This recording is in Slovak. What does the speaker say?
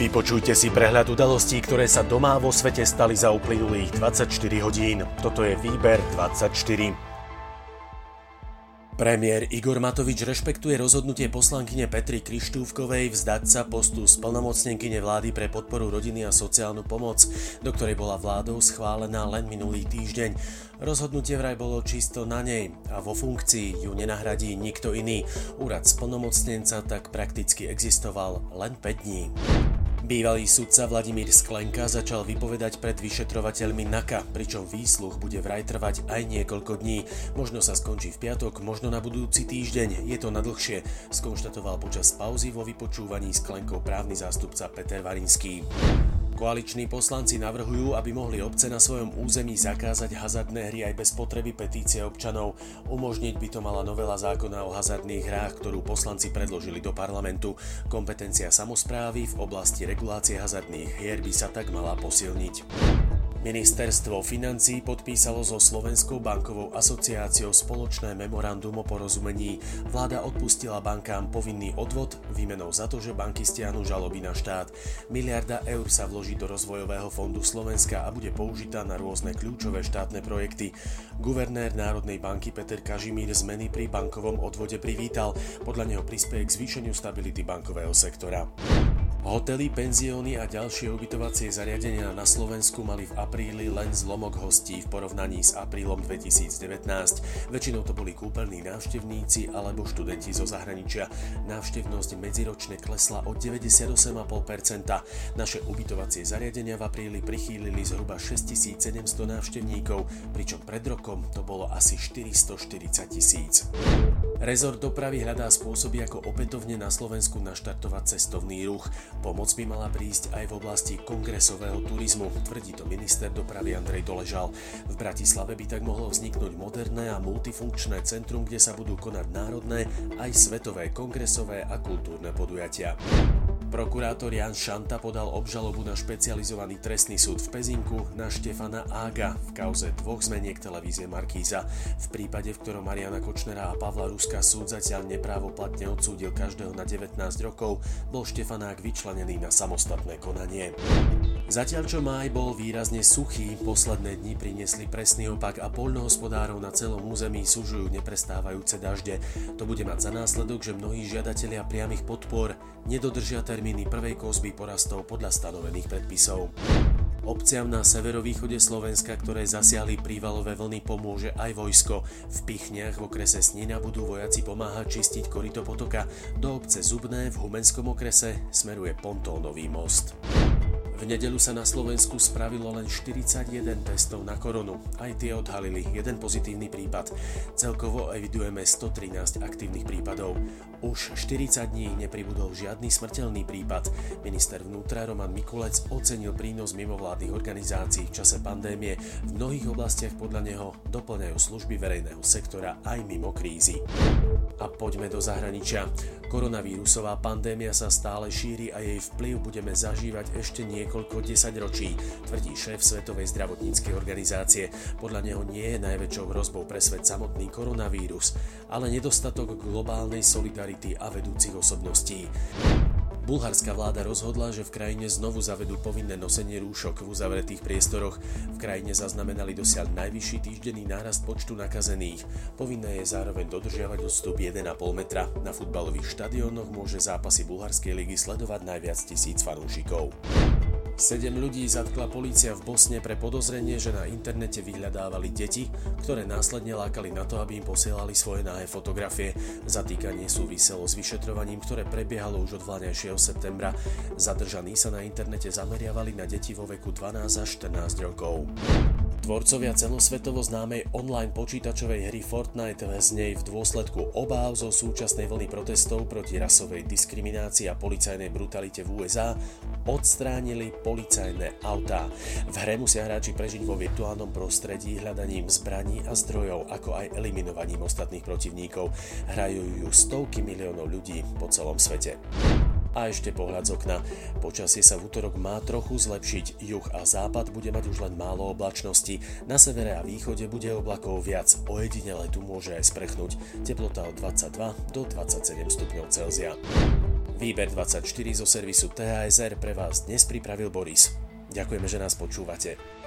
Vypočujte si prehľad udalostí, ktoré sa doma vo svete stali za uplynulých 24 hodín. Toto je Výber 24. Premiér Igor Matovič rešpektuje rozhodnutie poslankyne Petry Krištúvkovej vzdať sa postu splnomocnenkyne vlády pre podporu rodiny a sociálnu pomoc, do ktorej bola vládou schválená len minulý týždeň. Rozhodnutie vraj bolo čisto na nej a vo funkcii ju nenahradí nikto iný. Úrad splnomocnenca tak prakticky existoval len 5 dní. Bývalý sudca Vladimír Sklenka začal vypovedať pred vyšetrovateľmi NAKA, pričom výsluch bude vraj trvať aj niekoľko dní. Možno sa skončí v piatok, možno na budúci týždeň, je to na dlhšie, skonštatoval počas pauzy vo vypočúvaní Sklenkou právny zástupca Peter Varinský. Koaliční poslanci navrhujú, aby mohli obce na svojom území zakázať hazardné hry aj bez potreby petície občanov. Umožniť by to mala novela zákona o hazardných hrách, ktorú poslanci predložili do parlamentu. Kompetencia samozprávy v oblasti regulácie hazardných hier by sa tak mala posilniť. Ministerstvo financí podpísalo so Slovenskou bankovou asociáciou spoločné memorandum o porozumení. Vláda odpustila bankám povinný odvod výmenou za to, že banky stiahnu žaloby na štát. Miliarda eur sa vloží do rozvojového fondu Slovenska a bude použitá na rôzne kľúčové štátne projekty. Guvernér Národnej banky Peter Kažimír zmeny pri bankovom odvode privítal. Podľa neho prispieje k zvýšeniu stability bankového sektora. Hotely, penzióny a ďalšie ubytovacie zariadenia na Slovensku mali v apríli len zlomok hostí v porovnaní s aprílom 2019. Väčšinou to boli kúpeľní návštevníci alebo študenti zo zahraničia. Návštevnosť medziročne klesla o 98,5%. Naše ubytovacie zariadenia v apríli prichýlili zhruba 6700 návštevníkov, pričom pred rokom to bolo asi 440 tisíc. Rezort dopravy hľadá spôsoby, ako opätovne na Slovensku naštartovať cestovný ruch. Pomoc by mala prísť aj v oblasti kongresového turizmu, tvrdí to minister dopravy Andrej Doležal. V Bratislave by tak mohlo vzniknúť moderné a multifunkčné centrum, kde sa budú konať národné aj svetové kongresové a kultúrne podujatia. Prokurátor Jan Šanta podal obžalobu na špecializovaný trestný súd v Pezinku na Štefana Ága v kauze dvoch zmeniek televízie Markíza. V prípade, v ktorom Mariana Kočnera a Pavla Ruska súd zatiaľ neprávoplatne odsúdil každého na 19 rokov, bol Štefanák vyčlenený na samostatné konanie. Zatiaľ čo máj bol výrazne suchý, posledné dni priniesli presný opak a poľnohospodárov na celom území sužujú neprestávajúce dažde. To bude mať za následok, že mnohí žiadatelia priamých podpor nedodržia termíny prvej kozby porastov podľa stanovených predpisov. Obciam na severovýchode Slovenska, ktoré zasiahli prívalové vlny, pomôže aj vojsko. V Pichniach v okrese Snina budú vojaci pomáhať čistiť korito potoka. Do obce Zubné v Humenskom okrese smeruje pontónový most. V nedelu sa na Slovensku spravilo len 41 testov na koronu. Aj tie odhalili jeden pozitívny prípad. Celkovo evidujeme 113 aktívnych prípadov. Už 40 dní nepribudol žiadny smrteľný prípad. Minister vnútra Roman Mikulec ocenil prínos mimovládnych organizácií v čase pandémie. V mnohých oblastiach podľa neho doplňajú služby verejného sektora aj mimo krízy. A poďme do zahraničia. Koronavírusová pandémia sa stále šíri a jej vplyv budeme zažívať ešte niekoľko desaťročí, tvrdí šéf Svetovej zdravotníckej organizácie. Podľa neho nie je najväčšou hrozbou pre svet samotný koronavírus, ale nedostatok globálnej solidarity a vedúcich osobností. Bulharská vláda rozhodla, že v krajine znovu zavedú povinné nosenie rúšok v uzavretých priestoroch. V krajine zaznamenali dosiaľ najvyšší týždenný nárast počtu nakazených. Povinné je zároveň dodržiavať odstup 1,5 metra. Na futbalových štadiónoch môže zápasy bulharskej ligy sledovať najviac tisíc fanúšikov. Sedem ľudí zatkla polícia v Bosne pre podozrenie, že na internete vyhľadávali deti, ktoré následne lákali na to, aby im posielali svoje náhe fotografie. Zatýkanie súviselo s vyšetrovaním, ktoré prebiehalo už od vláňajšieho septembra. Zadržaní sa na internete zameriavali na deti vo veku 12 až 14 rokov. Tvorcovia celosvetovo známej online počítačovej hry Fortnite z nej v dôsledku obáv zo súčasnej vlny protestov proti rasovej diskriminácii a policajnej brutalite v USA odstránili policajné autá. V hre musia hráči prežiť vo virtuálnom prostredí hľadaním zbraní a zdrojov, ako aj eliminovaním ostatných protivníkov. Hrajú ju stovky miliónov ľudí po celom svete. A ešte pohľad z okna. Počasie sa v útorok má trochu zlepšiť. Juh a západ bude mať už len málo oblačnosti. Na severe a východe bude oblakov viac. Ojedinele tu môže aj sprechnúť. Teplota od 22 do 27 stupňov Celzia. Výber 24 zo servisu THSR pre vás dnes pripravil Boris. Ďakujeme, že nás počúvate.